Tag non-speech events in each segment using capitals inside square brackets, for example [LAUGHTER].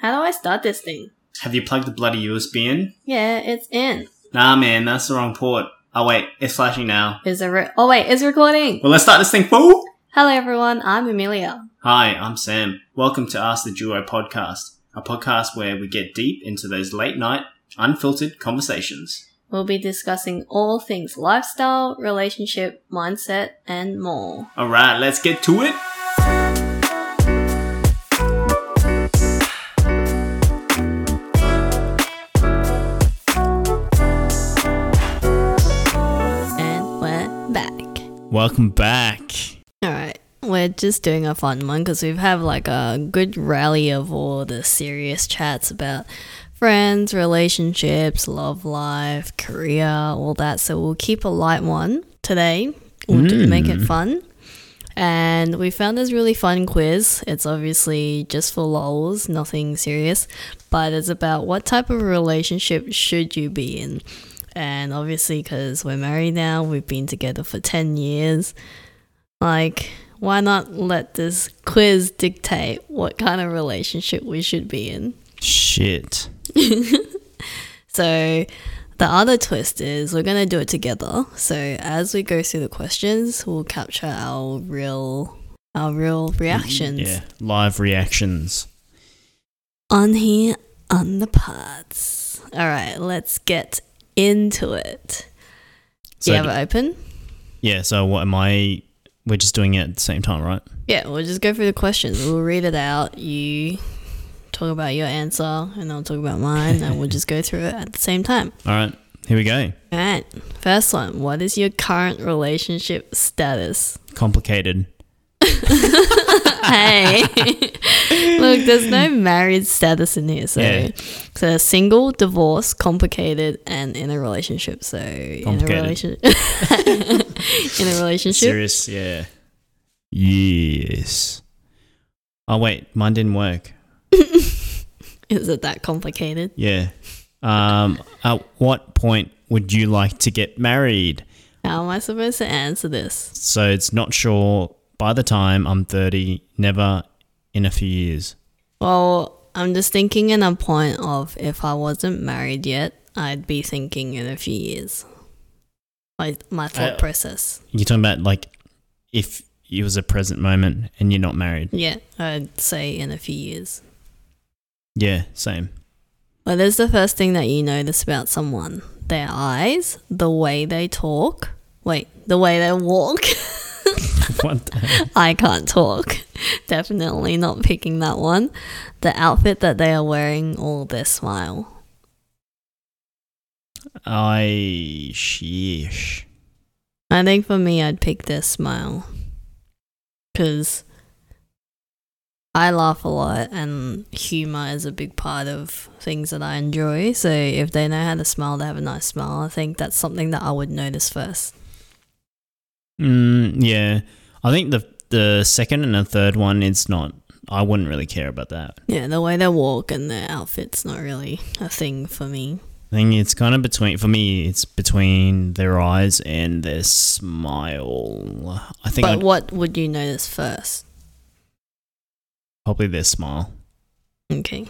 How do I start this thing? Have you plugged the bloody USB in? Yeah, it's in. Nah, man, that's the wrong port. Oh wait, it's flashing now. Is it? Re- oh wait, it's recording. Well, let's start this thing, fool! Hello everyone, I'm Amelia. Hi, I'm Sam. Welcome to Ask the Duo podcast, a podcast where we get deep into those late night, unfiltered conversations. We'll be discussing all things lifestyle, relationship, mindset, and more. Alright, let's get to it! Welcome back. Alright, we're just doing a fun one because we've had like a good rally of all the serious chats about friends, relationships, love life, career, all that. So we'll keep a light one today. We'll do, make it mm. fun. And we found this really fun quiz. It's obviously just for lols, nothing serious, but it's about what type of relationship should you be in. And obviously, because we're married now, we've been together for 10 years. Like, why not let this quiz dictate what kind of relationship we should be in? Shit. [LAUGHS] So, the other twist is we're going to do it together. So, as we go through the questions, we'll capture our real our real mm, reactions Yeah, live reactions. on here on the pods. All right, let's get into it. Do So you have it open? Yeah, so what am I? We're just doing it at the same time, right? Yeah, we'll just go through the questions. We'll read it out. You talk about your answer, and I'll talk about mine, and we'll just go through it at the same time. [LAUGHS] All right, here we go. All right. First one. What is your current relationship status? Complicated. [LAUGHS] hey, [LAUGHS] look, there's no married status in here. So, Yeah. so single, divorce, complicated, and in a relationship. So, in a relationship, [LAUGHS] in a relationship. Serious, yeah. Yes. Oh wait, mine didn't work. Is it that complicated? Yeah. Um, at what point would you like to get married? How am I supposed to answer this? So it's not sure by the time I'm 30, never in a few years. Well, I'm just thinking in a point of if I wasn't married yet, I'd be thinking in a few years. Like my thought Uh, process. You're talking about like if it was a present moment and you're not married. Yeah, I'd say in a few years. Yeah, same. What is the first thing that you notice about someone? Their eyes, the way they talk. Wait, the way they walk. [LAUGHS] what? the- [LAUGHS] I can't talk. Definitely not picking that one. The outfit that they are wearing or their smile. I sheesh. I think for me, I'd pick their smile. Because I laugh a lot and humor is a big part of things that I enjoy. So if they know how to smile, they have a nice smile. I think that's something that I would notice first. Mm, yeah, I think the the second and the third one, it's not. I wouldn't really care about that. Yeah, the way they walk and their outfit's not really a thing for me. I think it's kind of between for me. It's between their eyes and their smile. I think But I'd- what would you notice first? probably their smile. Okay.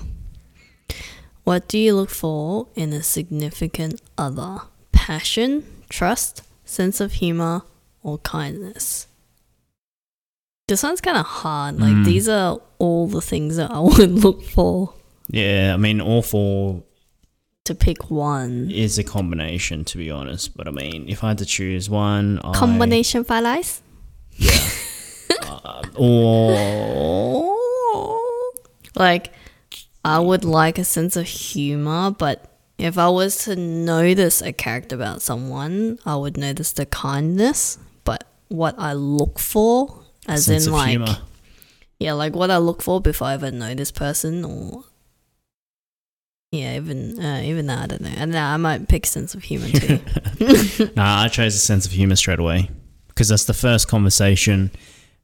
What do you look for in a significant other? Passion, trust, sense of humor, or kindness? This one's kind of hard. Like, Mm. these are all the things that I [LAUGHS] would look for Yeah, I mean, all four to pick one. is a combination, to be honest. But I mean, if I had to choose one, I, Combination for life? [LAUGHS] uh, or Like, I would like a sense of humor, but if I was to notice a character about someone, I would notice the kindness. But what I look for, as sense in like, humor. yeah, like what I look for before I ever know this person, or yeah, even uh, even that I don't know. And I might pick sense of humor too. [LAUGHS] Nah, I chose a sense of humor straight away because that's the first conversation,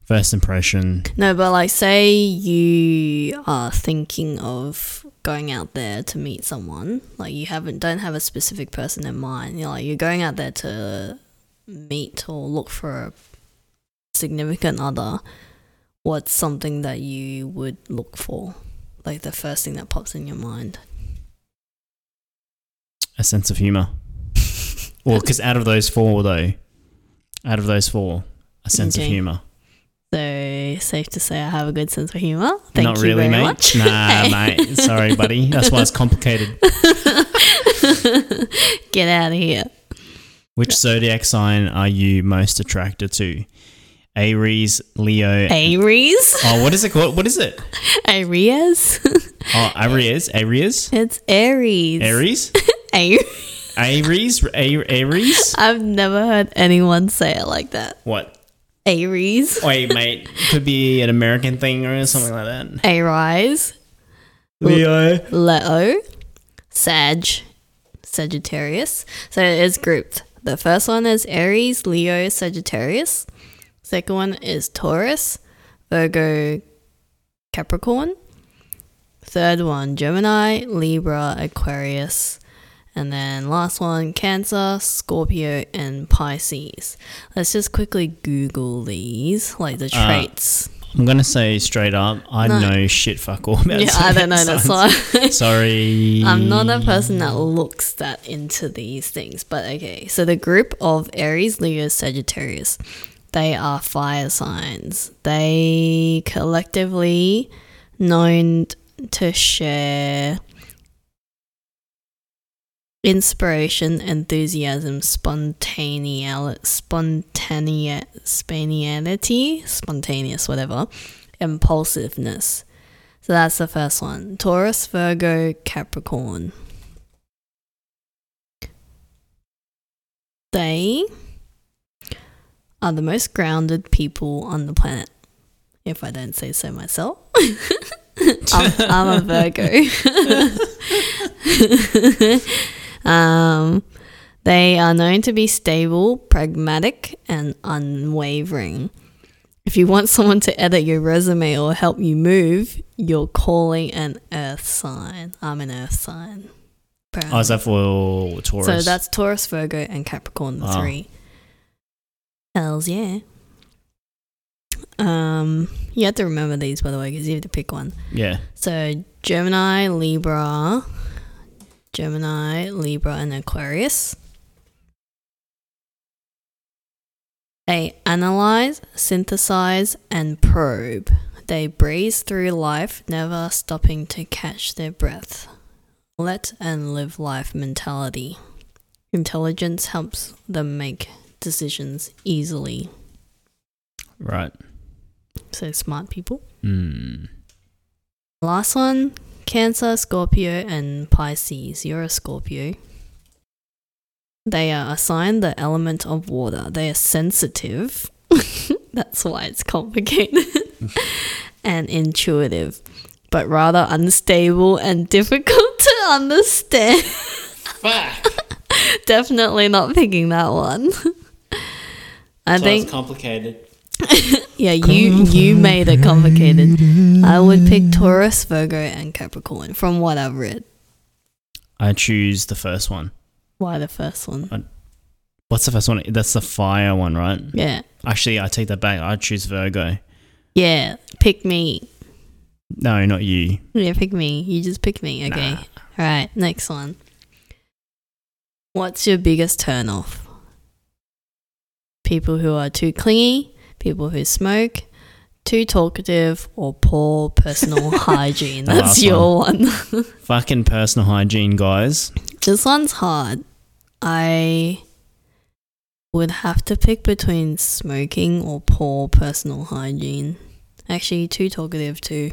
first impression. No, but like, say you are thinking of going out there to meet someone, like you haven't don't have a specific person in mind. You're like you're going out there to meet or look for a significant other. What's something that you would look for? Like the first thing that pops in your mind. A sense of humor. well, because out of those four, though, out of those four, a sense Okay. of humor. So safe to say I have a good sense of humor. Thank Not you really, very mate. much. Nah, [LAUGHS] mate. Sorry, buddy. That's why it's complicated. [LAUGHS] Get out of here. Which zodiac sign are you most attracted to? Aries, Leo. Aries. oh, what is it called? What is it? [LAUGHS] Aries. Oh, Aries, Aries, it's Aries. Aries, [LAUGHS] Aries. Aries, A- Aries. I've never heard anyone say it like that. What? Aries. Wait, mate. Could be an American thing or something like that. Aries. Leo. Leo. Sag. Sagittarius. So it is grouped. The first one is Aries, Leo, Sagittarius. Second one is Taurus, Virgo, Capricorn. Third one, Gemini, Libra, Aquarius. And then last one, Cancer, Scorpio, and Pisces. Let's just quickly Google these, like the Uh, traits. I'm gonna say straight up, I No. know shit fuck all about yeah, I don't know. That's why. [LAUGHS] Sorry. I'm not a person that looks that into these things, but okay. So the group of Aries, Leo, Sagittarius, they are fire signs. They collectively known to share inspiration, enthusiasm, spontaneity, spontaneity, spontaneous, whatever, impulsiveness. So that's the first one Taurus, Virgo, Capricorn. They are the most grounded people on the planet, if I don't say so myself. [LAUGHS] I'm, I'm a Virgo. [LAUGHS] um, they are known to be stable, pragmatic, and unwavering. If you want someone to edit your resume or help you move, you're calling an earth sign. I'm an earth sign. Oh, is that for Taurus? So that's Taurus, Virgo, and Capricorn, the Oh. three. Hells yeah. Um, you have to remember these, by the way, because you have to pick one. yeah. So Gemini, Libra, Gemini, Libra, and Aquarius. They analyze, synthesize, and probe. They breeze through life, never stopping to catch their breath. Let and live life mentality. Intelligence helps them make decisions easily. Right. So smart people. Hmm. Last one Cancer, Scorpio, and Pisces. You're a Scorpio. They are assigned the element of water. They are sensitive. [LAUGHS] That's why it's complicated. [LAUGHS] and intuitive, but rather unstable and difficult to understand. [LAUGHS] Definitely not picking that one. I think complicated. [LAUGHS] yeah, you you made it complicated. I would pick Taurus, Virgo, and Capricorn from what I've read. I choose the first one. Why the first one? What's the first one? That's the fire one, right? Yeah, Actually, I take that back. I choose Virgo. yeah. Pick me. No, not you. Yeah, pick me. You just pick me. Okay. Nah. All right. Next one. What's your biggest turnoff? People who are too clingy, people who smoke, too talkative, or poor personal [LAUGHS] hygiene. The That's last your one. [LAUGHS] Fucking personal hygiene, guys. This one's hard. I would have to pick between smoking or poor personal hygiene. Actually, too talkative too.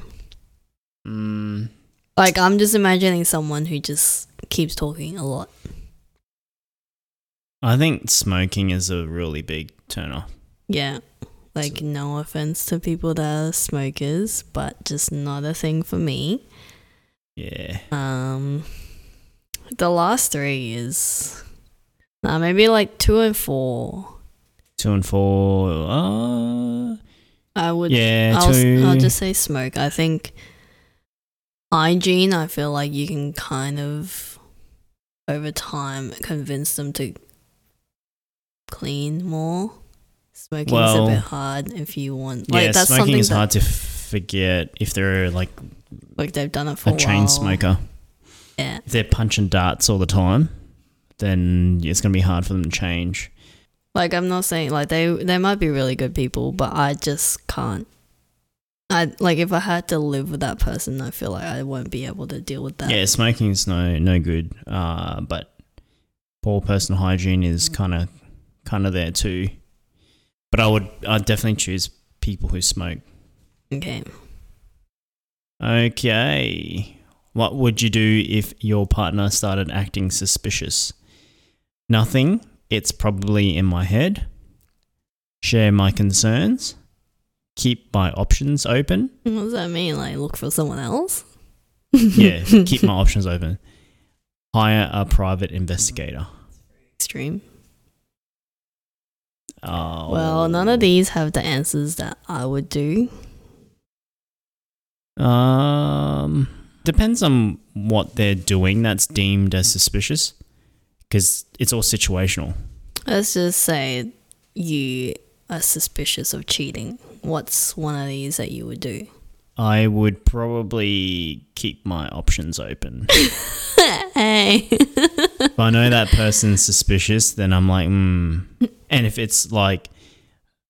Mm, Like, I'm just imagining someone who just keeps talking a lot. I think smoking is a really big turn off. Yeah. Like, no offense to people that are smokers, but just not a thing for me. Yeah. Um, the last three is. Nah, maybe like two and four. Two and four. Uh, I would yeah, I'll, two. I'll just say smoke. I think hygiene, I feel like you can kind of, over time, convince them to clean more. Smoking's Well, a bit hard if you want. Like, yeah, that's smoking is that, hard to forget if they're like Like they've done it for A a, chain smoker. Yeah. If they're punching darts all the time, then it's going to be hard for them to change. Like I'm not saying like they they might be really good people, but I just can't. I like if I had to live with that person, I feel like I won't be able to deal with that. Yeah, smoking's no no good. Uh, but poor personal hygiene is kind of kind of there too. But I would I'd definitely choose people who smoke. Okay. Okay. What would you do if your partner started acting suspicious? Nothing. It's probably in my head. Share my concerns. Keep my options open. What does that mean? Like look for someone else? [LAUGHS] Yeah, keep my [LAUGHS] options open. Hire a private investigator. Extreme. Oh. Well, none of these have the answers that I would do. Um, depends on what they're doing that's deemed as suspicious, because it's all situational. Let's just say you are suspicious of cheating. What's one of these that you would do? I would probably keep my options open. [LAUGHS] hey. if I know that person's suspicious, then I'm like, hmm. And if it's like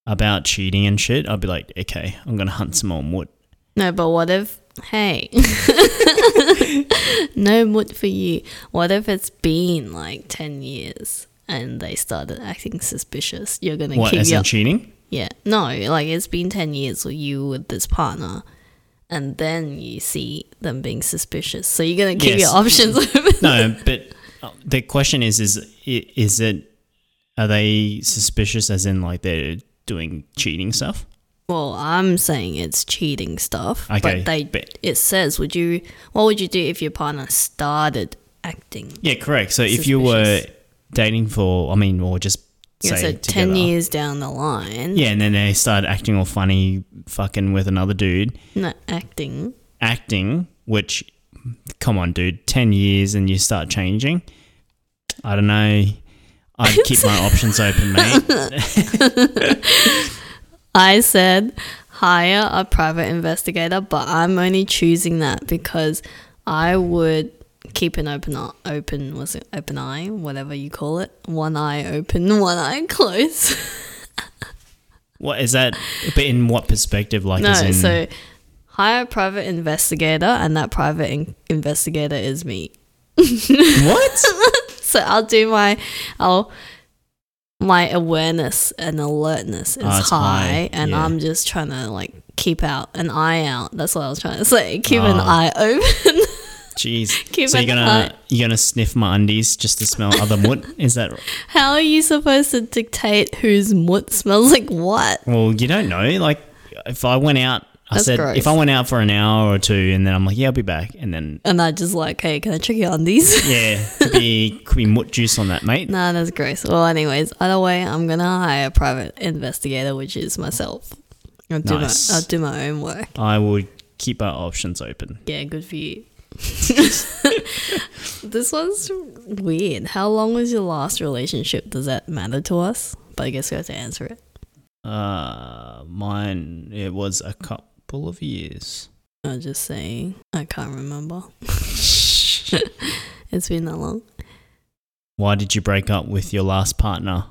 about cheating and shit, I'd be like, okay, I'm gonna hunt some more wood. no, but what if hey [LAUGHS] no mood for you. What if it's been like ten years and they started acting suspicious? You're gonna What, keep as your in cheating? Yeah. No, like it's been 10 years with you with this partner and then you see them being suspicious. So you're going to keep Yes. your options open. No, [LAUGHS] but uh, the question is, is is it are they suspicious as in like they're doing cheating stuff? well, I'm saying it's cheating stuff. Okay, But they but- it says would you what would you do if your partner started acting? Yeah, correct. So if you were dating for, I mean, or just say so 10 years down the line. Yeah, and then they started acting all funny, fucking with another dude, Not acting. acting. Which, come on, dude, ten years and you start changing. I don't know. I'd keep my [LAUGHS] options open, mate. [LAUGHS] I said hire a private investigator, but I'm only choosing that because I would keep an open eye, open was it open eye, whatever you call it, one eye open, [LAUGHS] one eye closed. What is that? But in what perspective? Like, no, in, so hire a private investigator, and that private in- investigator is me. [LAUGHS] what? So I'll do my, I'll. My awareness and alertness is Oh, high, high, and yeah. I'm just trying to like keep out an eye out. That's what I was trying to say. Keep an Oh. eye open. [LAUGHS] Jeez. [LAUGHS] Keep so you're gonna you're gonna sniff my undies just to smell other mutt? Is that? How are you supposed to dictate whose mutt smells like what? Well, you don't know. Like, if I went out, I That's said gross. if I went out for an hour or two, and then I'm like, yeah, I'll be back, and then And I just like, hey, can I check your undies? [LAUGHS] yeah, could be could be mutt juice on that, mate. nah, that's gross. Well, anyways, either way, I'm gonna hire a private investigator, which is myself. I'll do Nice. my I'll do my own work. I would keep our options open. Yeah, good for you. [LAUGHS] this was weird. How long was your last relationship? Does that matter to us? But I guess we have to answer it. Uh, mine it was a couple of years. I'm just saying. I can't remember. [LAUGHS] [LAUGHS] it's been that long. Why did you break up with your last partner?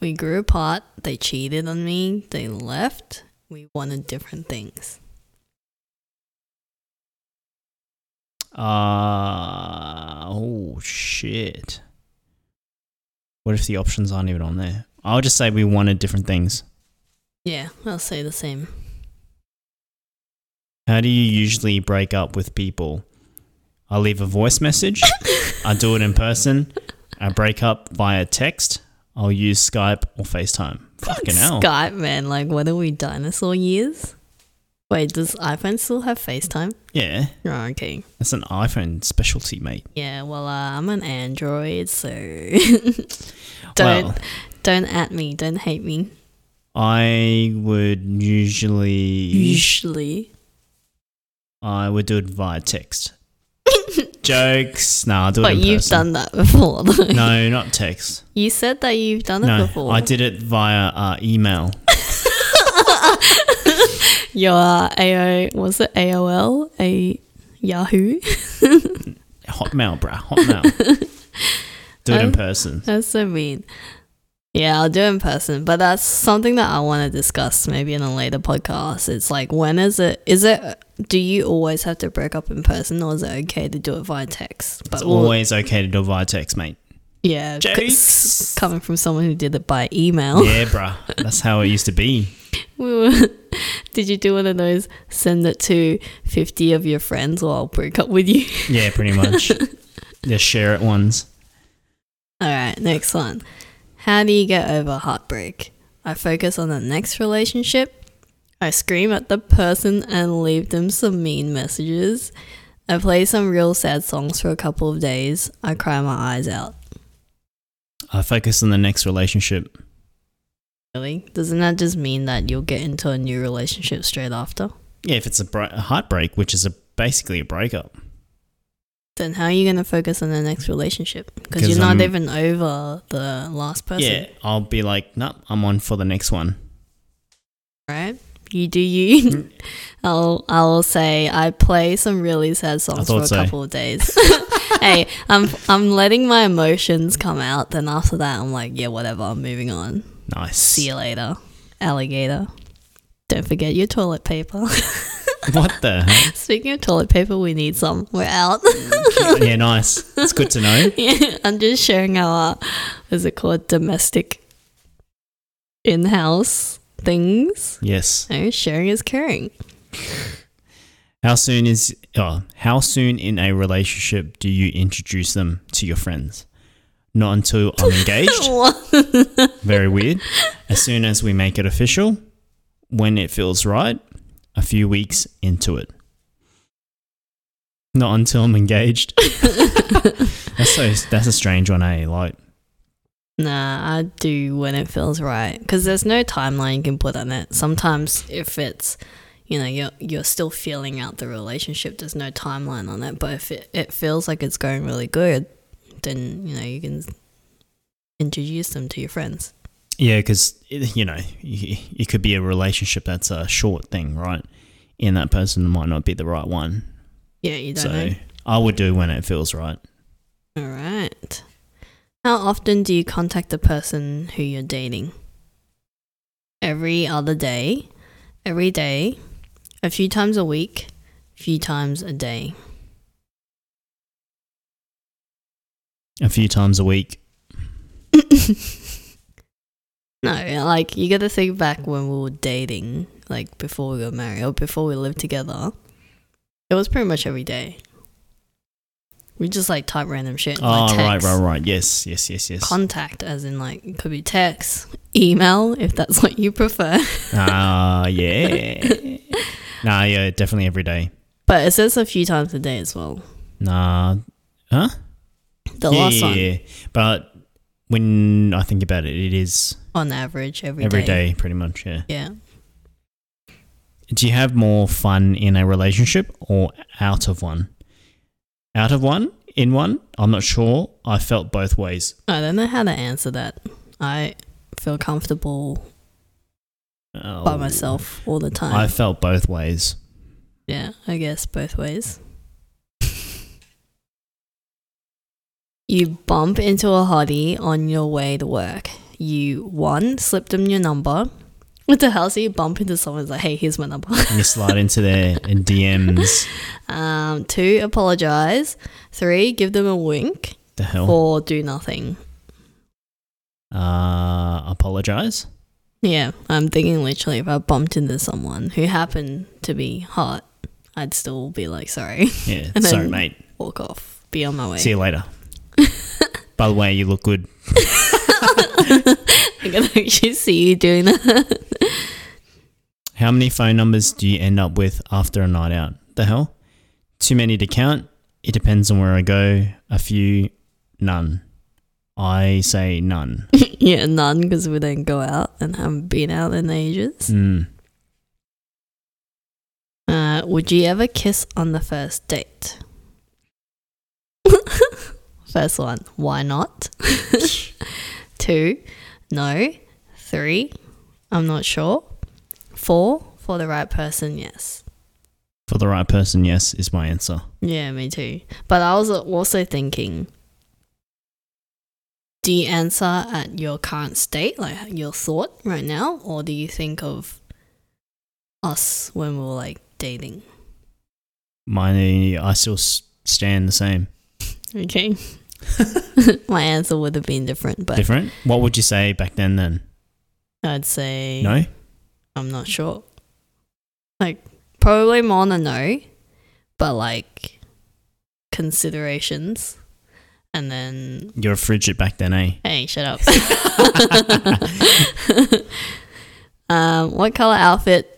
We grew apart. They cheated on me. They left. We wanted different things. Uh oh shit. What if the options aren't even on there? I'll just say we wanted different things. Yeah, I'll say the same. How do you usually break up with people? I leave a voice message. I do it in person. I break up via text. I'll use Skype or FaceTime. Fucking hell. Skype, man. Like, what are we, dinosaur years? Wait, does iPhone still have FaceTime? Yeah, Oh, okay. that's an iPhone specialty, mate. Yeah, well, uh, I'm an Android, so [LAUGHS] don't Well, don't at me, don't hate me. I would usually Usually, I would do it via text. [LAUGHS] Jokes. No, I'll do it but you've person. done that before. Though. No, not text. You said that you've done it No, before. I did it via uh, email. [LAUGHS] Your uh, AO was it AOL? A Yahoo. [LAUGHS] Hotmail, bruh. Hotmail. [LAUGHS] Do it in person. That's so mean. Yeah, I'll do it in person, but that's something that I want to discuss maybe in a later podcast. It's like, when is it? Is it? Do you always have to break up in person, or is it okay to do it via text? It's we'll- always okay to do it via text, mate. Yeah, coming from someone who did it by email. Yeah, bruh. That's how it used to be. [LAUGHS] We were, [LAUGHS] did you do one of those? Send it to fifty of your friends, or I'll break up with you. [LAUGHS] Yeah, pretty much. [LAUGHS] the share it ones. All right, next one. How do you get over heartbreak? I focus on the next relationship. I scream at the person and leave them some mean messages. I play some real sad songs for a couple of days. I cry my eyes out. I focus on the next relationship. Really? Doesn't that just mean that you'll get into a new relationship straight after? Yeah, if it's a, bra- a heartbreak, which is a basically a breakup. Then how are you going to focus on the next relationship? Because you're not I'm- even over the last person, Yeah, I'll be like, no, I'm on for the next one. right? You do you. [LAUGHS] I'll I'll say I play some really sad songs for a so. couple of days. [LAUGHS] [LAUGHS] hey, I'm I'm letting my emotions come out. Then after that, I'm like, yeah, whatever. I'm moving on. Nice. See you later, alligator. Don't forget your toilet paper. [LAUGHS] What the heck? Speaking of toilet paper, we need some. We're out. [LAUGHS] yeah, nice. It's good to know. [LAUGHS] yeah, I'm just sharing our, is it called domestic in-house things. Yes. No, sharing is caring. How soon is oh, how soon in a relationship do you introduce them to your friends? Not until I'm engaged. [LAUGHS] Very weird. As soon as we make it official, when it feels right, a few weeks into it. Not until I'm engaged. [LAUGHS] that's so that's a strange one, eh? Like Nah, I do when it feels right because there's no timeline you can put on it. Sometimes if it's, you know, you're you're still feeling out the relationship, there's no timeline on it. But if it, it feels like it's going really good, then you know you can introduce them to your friends. Yeah, because you know it could be a relationship that's a short thing, right? And that person might not be the right one. Yeah, you don't So know. I would do when it feels right. All right. How often do you contact the person who you're dating? Every other day, every day, a few times a week, a few times a day. A few times a week. [LAUGHS] No, like you got to think back when we were dating, like before we got married or before we lived together. It was pretty much every day. We just like type random shit. Oh, like right, text. right, right. Yes, yes, yes, yes. Contact, as in like it could be text, email, if that's what you prefer. [LAUGHS] Ah, yeah. nah, yeah, definitely every day. But it says a few times a day as well. Nah, huh? The yeah, last yeah, one, yeah. But when I think about it, it is on average, every every day. day, pretty much. Yeah. Yeah. Do you have more fun in a relationship or out of one? Out of one, in one, I'm not sure. I felt both ways. I don't know how to answer that. I feel comfortable Oh, by myself all the time. I felt both ways. Yeah, I guess both ways. You bump into a hottie on your way to work. You one slip them your number. What the hell? So you bump into someone's like, "Hey, here's my number." And you slide into their DMs. [LAUGHS] um, two, apologize. Three, give them a wink. The hell? Four, do nothing. Uh, apologize. Yeah, I'm thinking literally if I bumped into someone who happened to be hot, I'd still be like, sorry, Yeah. [LAUGHS] And Sorry, then- mate. walk off, be on my way. See you later. By the way, you look good. [LAUGHS] I can actually see you doing that. How many phone numbers do you end up with after a night out? The hell? Too many to count? It depends on where I go. A few, none. I say none. [LAUGHS] yeah, none because we don't go out and haven't been out in ages. Mm. Uh, would you ever kiss on the first date? [LAUGHS] first one, why not? [LAUGHS] Two, no. Three, I'm not sure. Four, for the right person, yes. For the right person, yes, is my answer. Yeah, me too. But I was also thinking do you answer at your current state, like your thought right now, or do you think of us when we were like dating? My, I still stand the same. Okay. [LAUGHS] My answer would have been different, but Different. What would you say back then? Then I'd say no. I'm not sure. Like probably more than no, but like considerations, and then You're a frigid back then, eh? hey, shut up. [LAUGHS] [LAUGHS] um, what color outfit?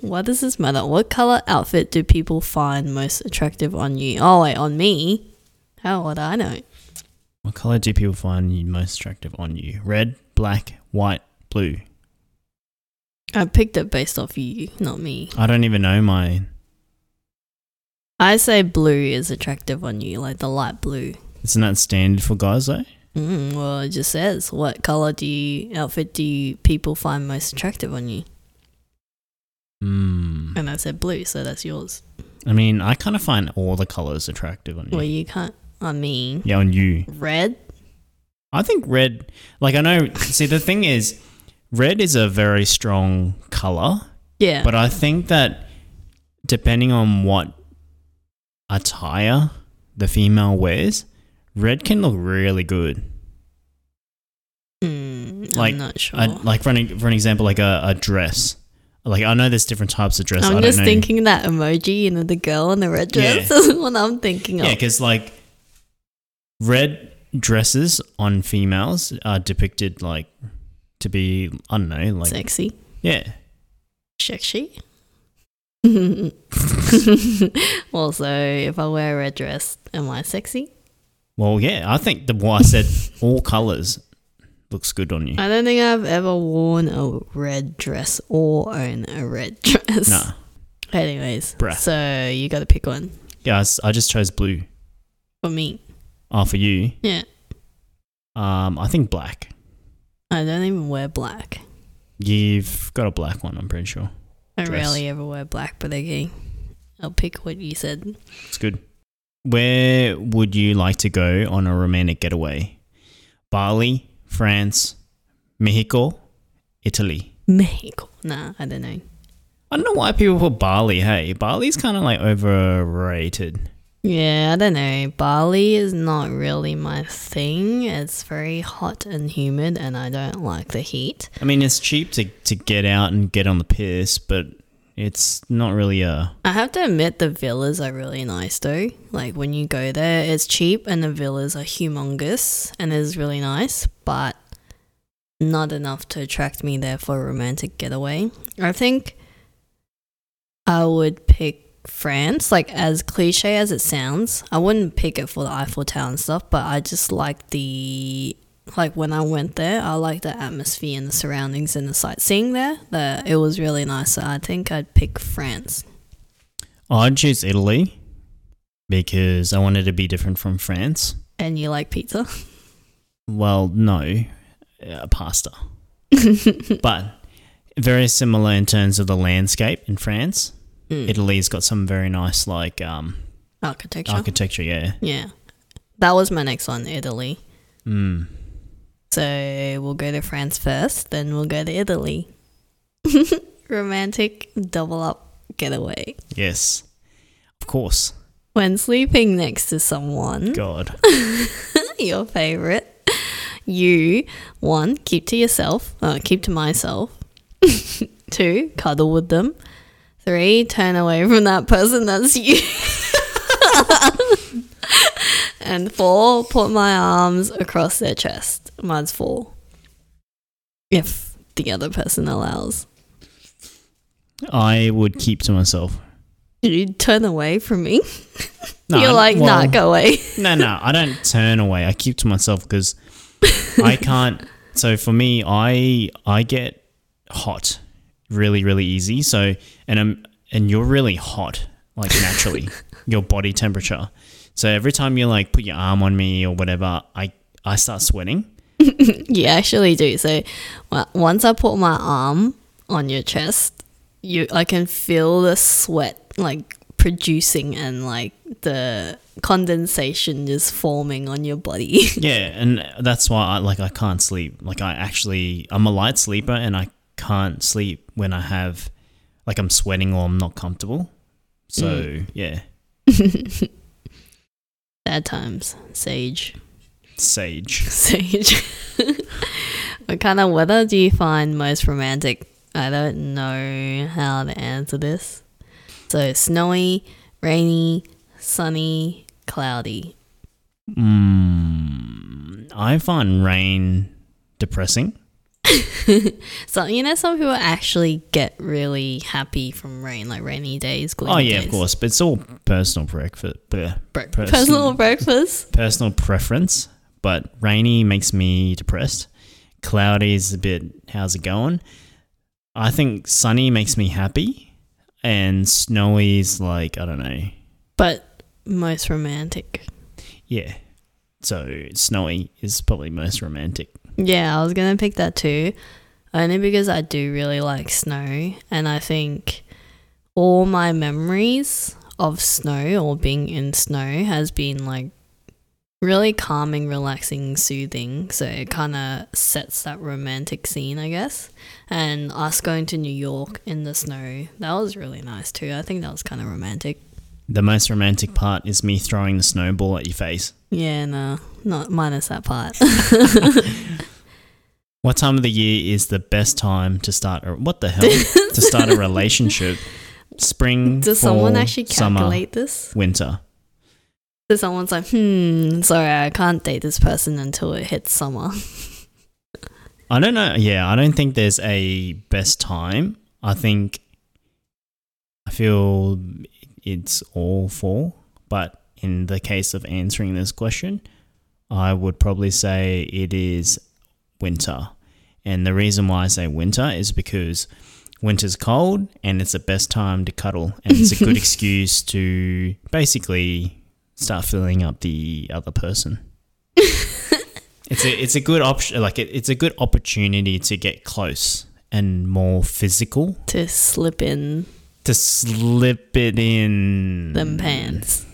What does this matter? What color outfit do people find most attractive on you? Oh wait, on me? How would I know? What color do people find you most attractive on you? Red, black, white, blue. I picked it based off you, not me. I don't even know my. I say blue is attractive on you, like the light blue. Isn't that standard for guys though? Mm, well, it just says what color do you outfit do you people find most attractive on you, Hmm. and I said blue, so that's yours. I mean, I kind of find all the colors attractive on you. Well, you can't. On me, yeah, on you. red. I think red. Like I know. see, the thing is, red is a very strong color, Yeah, but I think that depending on what attire the female wears, red can look really good. mm, like, I'm not sure. I, like for an, for an example, like a, a dress. Like I know there's different types of dress. I I'm just know. thinking that emoji, you know, the girl in the red dress Yeah. [LAUGHS] is what I'm thinking of. Yeah, because like red dresses on females are depicted like to be I don't know, like Sexy, yeah. sexy. [LAUGHS] also, if I wear a red dress, am I sexy? Well, yeah, I think the what I said all colors looks good on you. I don't think I've ever worn a red dress or own a red dress. Nah, Anyways, Bruh. so you got to pick one yeah, I just chose blue. for me. Oh, for you, Yeah, um, I think black. I don't even wear black. You've got a black one, I'm pretty sure. I Dress. rarely ever wear black, but okay, I'll pick what you said. It's good. Where would you like to go on a romantic getaway? Bali, France, Mexico, Italy. Mexico. Nah, I don't know. I don't know why people put Bali. Hey, Bali's kind of like overrated. Yeah, I don't know. Bali is not really my thing. It's very hot and humid, and I don't like the heat. I mean, it's cheap to, to get out and get on the piss, but it's not really a. I have to admit, the villas are really nice though. Like when you go there, it's cheap, and the villas are humongous, and it's really nice, but not enough to attract me there for a romantic getaway. I think I would pick France. Like as cliche as it sounds, I wouldn't pick it for the Eiffel Tower and stuff, but I just like the like when I went there, I like the atmosphere and the surroundings and the sightseeing there. That it was really nice. So I think I'd pick France. I'd choose Italy because I wanted to be different from France. And you like pizza? Well, no, uh, pasta. [LAUGHS] but very similar in terms of the landscape in France. Mm. Italy's got some very nice like um, Architecture. architecture. Yeah. yeah. That was my next one, Italy. Mm. So we'll go to France first, then we'll go to Italy. [LAUGHS] Romantic double up getaway. Yes. Of course. When sleeping next to someone, God. [LAUGHS] your favorite, you, one, keep to yourself, uh, keep to myself. [LAUGHS] Two, cuddle with them. Three, turn away from that person that's you. and four, put my arms across their chest. Mine's four. If the other person allows. I would keep to myself. You turn away from me. No, You're like, nah, go away. No, no, I don't turn away. I keep to myself because I can't. So for me, I I get hot really, really easy. So and I'm and you're really hot, like naturally, [LAUGHS] your body temperature. So every time you like put your arm on me or whatever, I I start sweating. [LAUGHS] You actually do. So well, once I put my arm on your chest, you I can feel the sweat like producing and like the condensation just forming on your body. [LAUGHS] Yeah, and that's why I like I can't sleep. Like I actually I'm a light sleeper and I can't sleep when I have like I'm sweating or I'm not comfortable. So, yeah, [LAUGHS] Bad times. Sage. sage. [LAUGHS] Sage. [LAUGHS] what kind of weather do you find most romantic? I don't know how to answer this. So snowy, rainy, sunny, cloudy. Mm, I find rain depressing. [LAUGHS] So you know some people actually get really happy from rain, like rainy days, Oh yeah, days. of course, but it's all personal breakfast, Bre- Person- personal breakfast. personal preference. But rainy makes me depressed. Cloudy is a bit. How's it going? I think sunny makes me happy, and snowy is like I don't know. But most romantic. Yeah, so snowy is probably most romantic. Yeah, I was gonna pick that too. Only because I do really like snow and I think all my memories of snow or being in snow has been like really calming, relaxing, soothing. So it kinda sets that romantic scene, I guess. And us going to New York in the snow, that was really nice too. I think that was kinda romantic. The most romantic part is me throwing the snowball at your face. Yeah, no, not minus that part. [LAUGHS] What time of the year is the best time to start? A, what the hell? to start a [LAUGHS] relationship? Spring. Does someone fall, actually summer, calculate this? winter? So someone's like, hmm, sorry, I can't date this person until it hits summer. I don't know. Yeah, I don't think there's a best time. I think I feel it's all four. But in the case of answering this question, I would probably say it is winter. And the reason why I say winter is because winter's cold and it's the best time to cuddle. And it's a good [LAUGHS] excuse to basically start filling up the other person. [LAUGHS] It's a it's a good option. Like it, it's a good opportunity to get close and more physical. to slip in To slip it in them pants.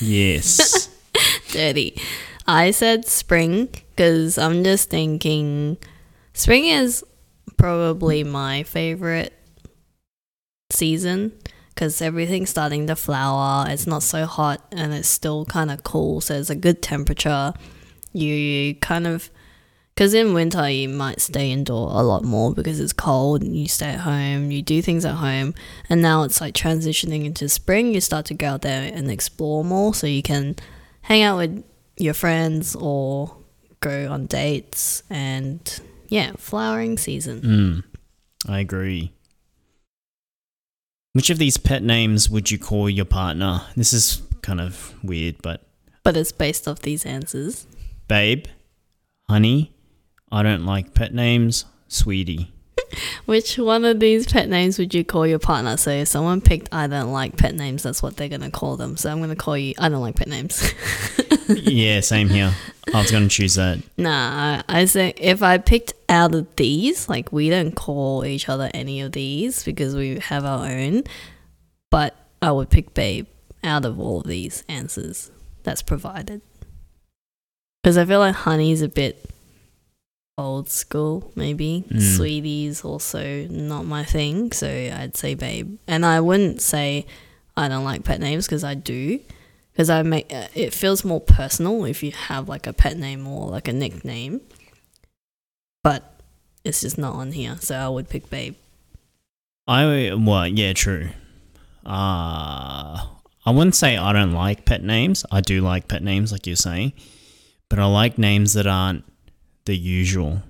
Yes. [LAUGHS] Dirty. I said spring because I'm just thinking spring is probably my favorite season because everything's starting to flower. It's not so hot and it's still kind of cool, so it's a good temperature. You kind of because in winter you might stay indoor a lot more because it's cold and you stay at home, you do things at home, and now it's like transitioning into spring. You start to go out there and explore more, so you can hang out with your friends or go on dates and yeah, flowering season. mm, I agree. Which of these pet names would you call your partner? This is kind of weird, but But it's based off these answers. babe, honey, I don't like pet names, sweetie. [LAUGHS] Which one of these pet names would you call your partner? So if someone picked I don't like pet names, that's what they're gonna call them. So I'm gonna call you I don't like pet names. [LAUGHS] yeah, same here. I was going to choose that. Nah, I, I say if I picked out of these, like we don't call each other any of these because we have our own, but I would pick babe out of all of these answers that's provided. Because I feel like honey's a bit old school, maybe. Mm. Sweetie's also not my thing, so I'd say babe. And I wouldn't say I don't like pet names because I do because I make uh, it feels more personal if you have like a pet name or like a nickname. But it's just not on here, so I would pick Babe. I well, yeah, true. Uh I wouldn't say I don't like pet names. I do like pet names, like you're saying, but I like names that aren't the usual.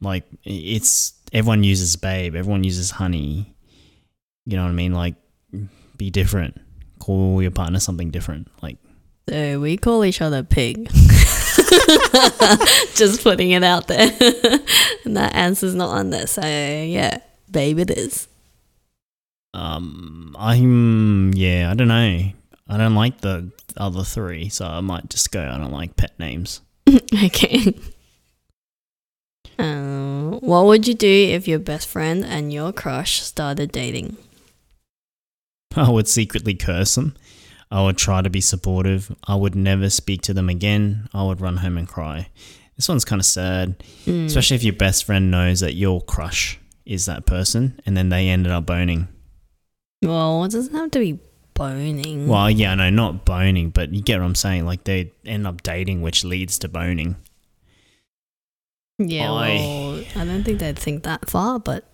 Like it's everyone uses babe, everyone uses honey. You know what I mean? Like be different. Call your partner something different. Like So we call each other pig. [LAUGHS] just putting it out there. [LAUGHS] and that answer's not on there, so yeah, Babe it is. um I'm yeah, I don't know. I don't like the other three, so I might just go I don't like pet names. [LAUGHS] okay. Um, what would you do if your best friend and your crush started dating? I would secretly curse them. I would try to be supportive. I would never speak to them again. I would run home and cry. This one's kind of sad, Mm. especially if your best friend knows that your crush is that person and then they ended up boning. Well, it doesn't have to be boning. Well, yeah, no, not boning, but you get what I'm saying. Like they end up dating, which leads to boning. Yeah, I- well, I don't think they'd think that far, but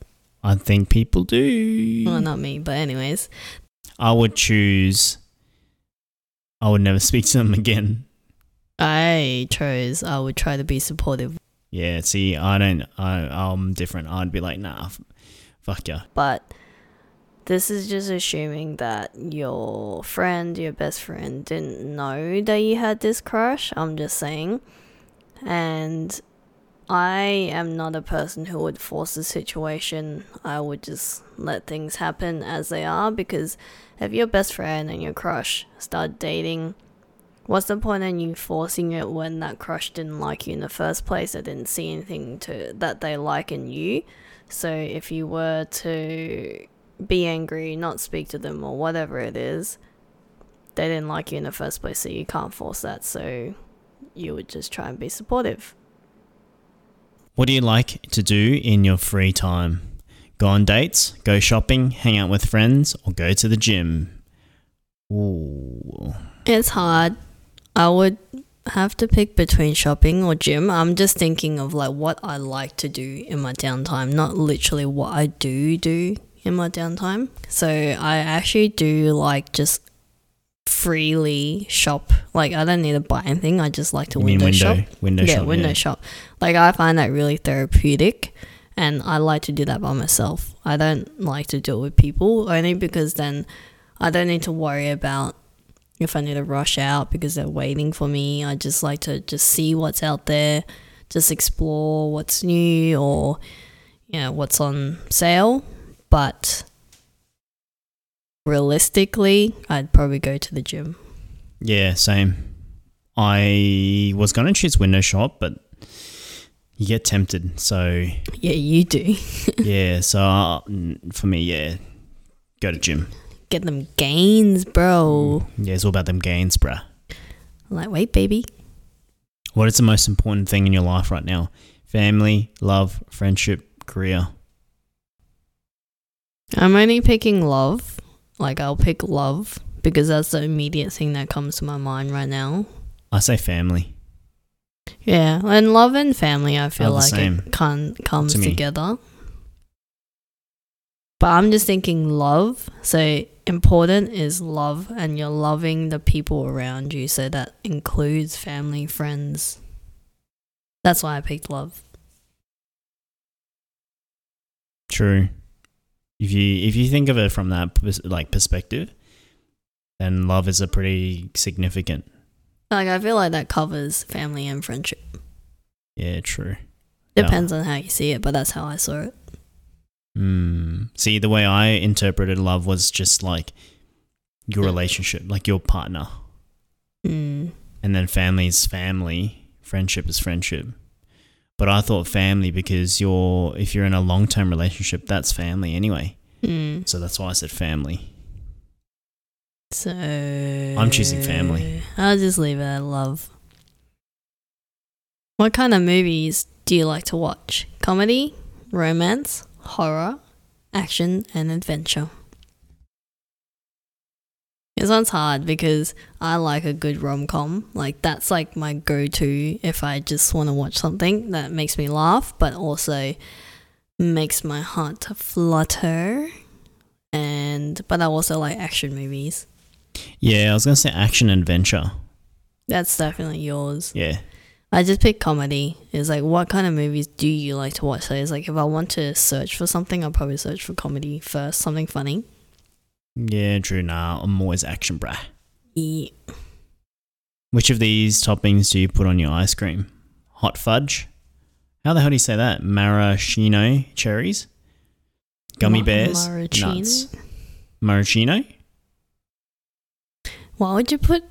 I think people do. well, not me. But anyways, I would choose. I would never [LAUGHS] speak to them again. I chose I would try to be supportive, Yeah, see, I don't. I, I'm different. I'd be like, nah, fuck ya. but this is just assuming that your friend, your best friend, didn't know that you had this crush. I'm just saying, and I am not a person who would force a situation. I would just let things happen as they are because if your best friend and your crush start dating, what's the point in you forcing it when that crush didn't like you in the first place? They didn't see anything to that they like in you. So if you were to be angry, not speak to them or whatever it is, they didn't like you in the first place, so you can't force that. So you would just try and be supportive. What do you like to do in your free time? Go on dates, go shopping, hang out with friends, or go to the gym? Ooh. It's hard. I would have to pick between shopping or gym. I'm just thinking of like what I like to do in my downtime, not literally what I do do in my downtime. So I actually do like just freely shop. Like I don't need to buy anything. I just like to window, window, shop. window yeah, shop? window yeah. shop. Like I find that really therapeutic and I like to do that by myself. I don't like to do it with people only because then I don't need to worry about if I need to rush out because they're waiting for me. I just like to just see what's out there, just explore what's new or you know what's on sale. But realistically, I'd probably go to the gym. Yeah, same. I was going to choose window shop, but you get tempted. So, Yeah, you do. [LAUGHS] yeah, so uh, for me, yeah, go to gym. Get them gains, bro. Yeah, it's all about them gains, bruh. Wait, baby. What is the most important thing in your life right now? Family, love, friendship, career. I'm only picking love. Like, I'll pick love because that's the immediate thing that comes to my mind right now. I say family. Yeah, and love and family, I feel Are like it can, comes to together. But I'm just thinking love. So important is love, and you're loving the people around you. So that includes family, friends. That's why I picked love. True. If you if you think of it from that like perspective, then love is a pretty significant. Like I feel like that covers family and friendship. Yeah, true. Yeah. Depends on how you see it, but that's how I saw it. Mm. See, the way I interpreted love was just like your relationship, like your partner, Mm. and then family is family, friendship is friendship. But I thought family because you're if you're in a long term relationship, that's family anyway. Mm. So that's why I said family. So I'm choosing family. I'll just leave it at love. What kind of movies do you like to watch? Comedy, romance, horror, action, and adventure. This one's hard because I like a good rom com. Like that's like my go to if I just want to watch something that makes me laugh, but also makes my heart flutter. And but I also like action movies. Yeah, I was gonna say action adventure. That's definitely yours. Yeah. I just pick comedy. It's like, what kind of movies do you like to watch? So it's like, if I want to search for something, I'll probably search for comedy first, something funny. Yeah, true. Nah, I'm always action, bruh. Yeah. Which of these toppings do you put on your ice cream? Hot fudge? How the hell do you say that? Maraschino cherries? Gummy Ma- bears? maraschino? Nuts? Maraschino? Why would you put,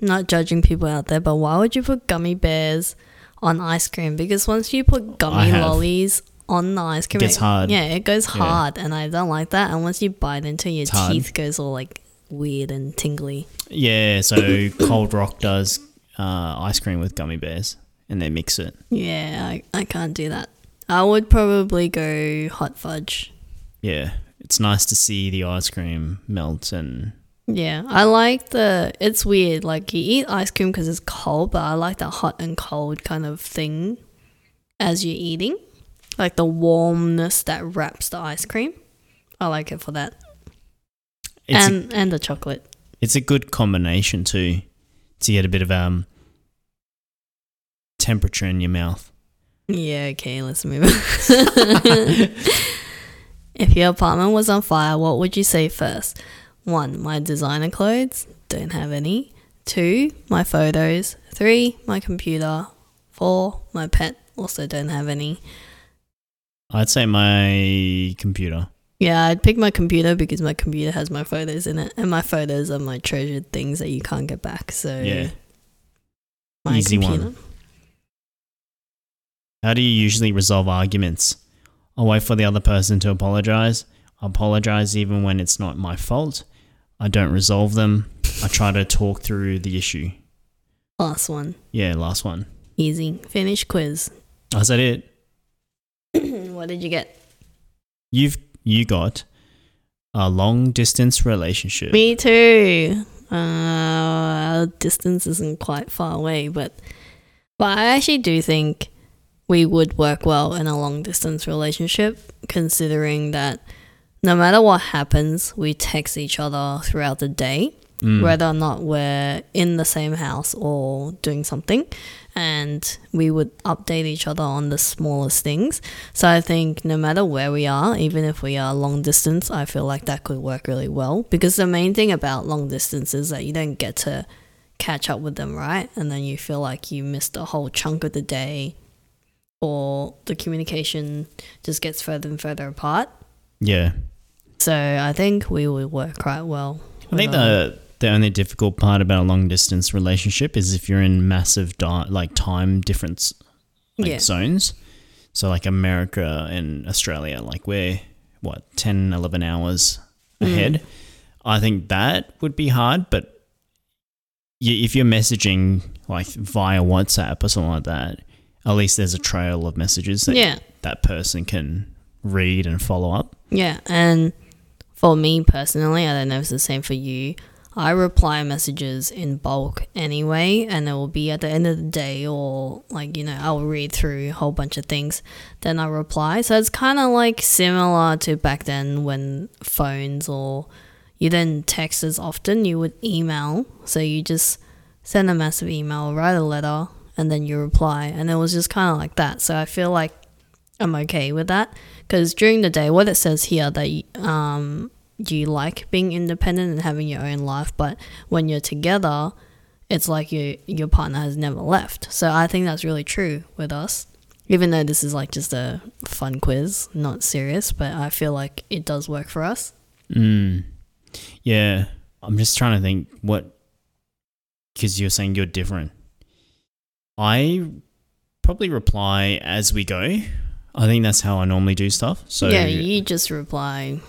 not judging people out there, but why would you put gummy bears on ice cream? Because once you put gummy lollies on the ice cream. Gets it- hard. Yeah, it goes Yeah. hard, and I don't like that. And once you bite into your hard. teeth goes all like weird and tingly. Yeah, so [COUGHS] Cold Rock does uh, ice cream with gummy bears, and they mix it. Yeah, I, I can't do that. I would probably go hot fudge. Yeah, it's nice to see the ice cream melt and Yeah, I like the. It's weird. Like you eat ice cream because it's cold, but I like the hot and cold kind of thing as you're eating, like the warmness that wraps the ice cream. I like it for that, it's a, and and the chocolate. it's a good combination too to get a bit of um temperature in your mouth. Yeah, okay, let's move on. [LAUGHS] if your apartment was on fire, what would you say first? One, my designer clothes, don't have any. Two, my photos. Three, my computer. Four, my pet, also don't have any. I'd say my computer. Yeah, I'd pick my computer because my computer has my photos in it, and my photos are my treasured things that you can't get back. So, Yeah. my Easy one. How do you usually resolve arguments? I'll wait for the other person to apologize. I apologize even when it's not my fault. I don't resolve them. I try to talk through the issue. Last one, Yeah, last one. easy. Finish quiz. Oh, is that it? [CLEARS THROAT] what did you get? You've you got a long distance relationship. Me too. Uh, our distance isn't quite far away, but but I actually do think we would work well in a long distance relationship, considering that no matter what happens, we text each other throughout the day, Mm. whether or not we're in the same house or doing something, and we would update each other on the smallest things. So I think no matter where we are, even if we are long distance, I feel like that could work really well because the main thing about long distance is that you don't get to catch up with them, right? And then you feel like you missed a whole chunk of the day or the communication just gets further and further apart. Yeah. So I think we would work quite well. I think the the only difficult part about a long distance relationship is if you're in massive di- like time difference like Yeah. zones. So like America and Australia, like we're what 10, 11 hours Mm. ahead. I think that would be hard, but if you're messaging like via WhatsApp or something like that, at least there's a trail of messages that yeah. that person can read and follow up. Yeah, and for me personally, I don't know if it's the same for you. I reply messages in bulk anyway, and it will be at the end of the day, or like, you know, I'll read through a whole bunch of things, then I reply. So it's kind of like similar to back then when phones or you didn't text as often, you would email. So you just send a massive email, write a letter, and then you reply. And it was just kind of like that. So I feel like I'm okay with that because during the day, what it says here that um you like being independent and having your own life, but when you're together, it's like you your partner has never left. So I think that's really true with us. Even though this is like just a fun quiz, not serious, but I feel like it does work for us. Mm. Yeah, I'm just trying to think what because you're saying you're different. I probably reply as we go. I think that's how I normally do stuff. So yeah, you just reply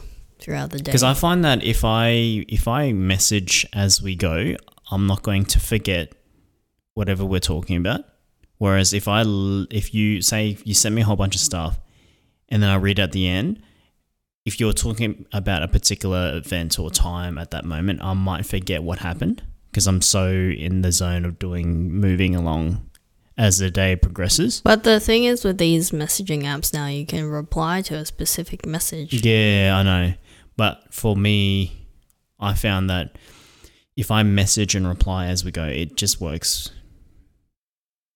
throughout the day. because I find that if I if I message as we go, I'm not going to forget whatever we're talking about. Whereas if I if you say you send me a whole bunch of stuff, and then I read at the end, if you're talking about a particular event or time at that moment, I might forget what happened because I'm so in the zone of doing moving along as the day progresses. But the thing is, with these messaging apps now, you can reply to a specific message. Yeah, I know. But for me, I found that if I message and reply as we go, it just works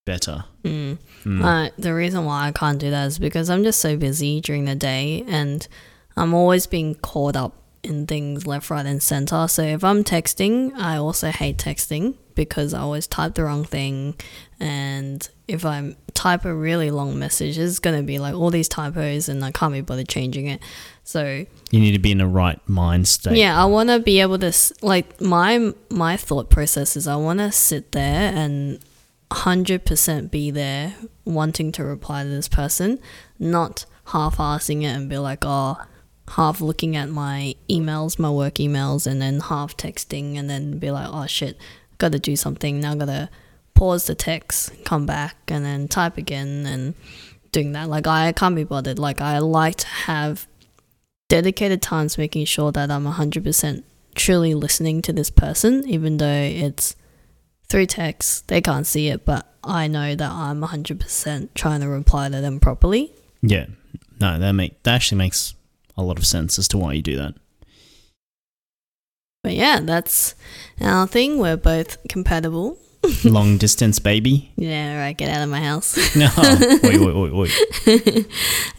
better. Mm. Mm. Uh, the reason why I can't do that is because I'm just so busy during the day and I'm always being caught up in things left, right, and center. So if I'm texting, I also hate texting because I always type the wrong thing. And if I type a really long message, it's going to be like all these typos and I can't be bothered changing it. So you need to be in the right mind state. yeah, I want to be able to like my my thought process is I want to sit there and 100% be there wanting to reply to this person, not half-assing it and be like, oh, half looking at my emails, my work emails, and then half texting, and then be like, oh shit, gotta do something now. Gotta pause the text, come back, and then type again, and doing that. Like I can't be bothered. Like I like to have dedicated times making sure that I'm 100% truly listening to this person, even though it's through text. They can't see it, but I know that I'm 100% trying to reply to them properly. Yeah. No, that make that actually makes a lot of sense as to why you do that. But yeah, that's our thing. We're both compatible. [LAUGHS] Long distance baby. Yeah, right. Get out of my house. [LAUGHS] No. wait, wait, wait, wait.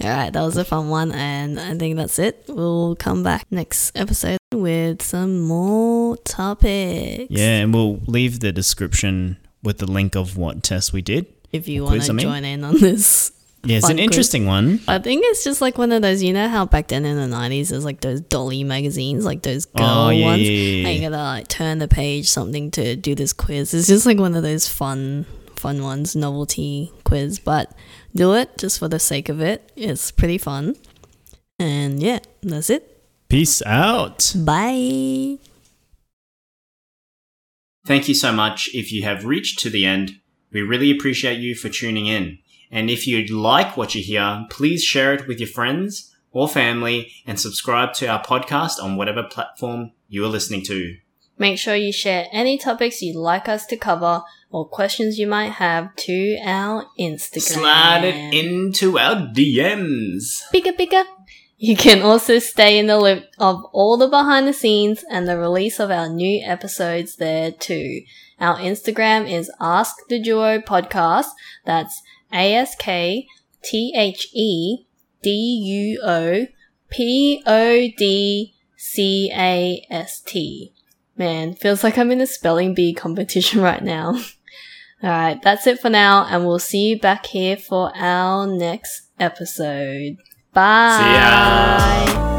All right, that was a fun one, and I think that's it. We'll come back next episode with some more topics. Yeah, and we'll leave the description with the link of what test we did. If you want to join in on this. Yeah, it's an quiz. interesting one. I think it's just like one of those, you know how back then in the 90s there's like those dolly magazines, like those oh, girl Oh, yeah, ones? yeah, yeah, And you gotta like turn the page, something to do this quiz. It's just like one of those fun, fun ones, novelty quiz. But do it just for the sake of it. It's pretty fun. And yeah, that's it. Peace out. Bye. Thank you so much if you have reached to the end. We really appreciate you for tuning in. And if you like what you hear, please share it with your friends or family and subscribe to our podcast on whatever platform you are listening to. Make sure you share any topics you'd like us to cover or questions you might have to our Instagram. Slide it into our DMs. Bigger, bigger. You can also stay in the loop of all the behind the scenes and the release of our new episodes there too. Our Instagram is Ask the Duo Podcast. That's A S K T H E D U O P O D C A S T. Man, feels like I'm in a spelling bee competition [LAUGHS] right now. Alright, that's it for now, and we'll see you back here for our next episode. Bye.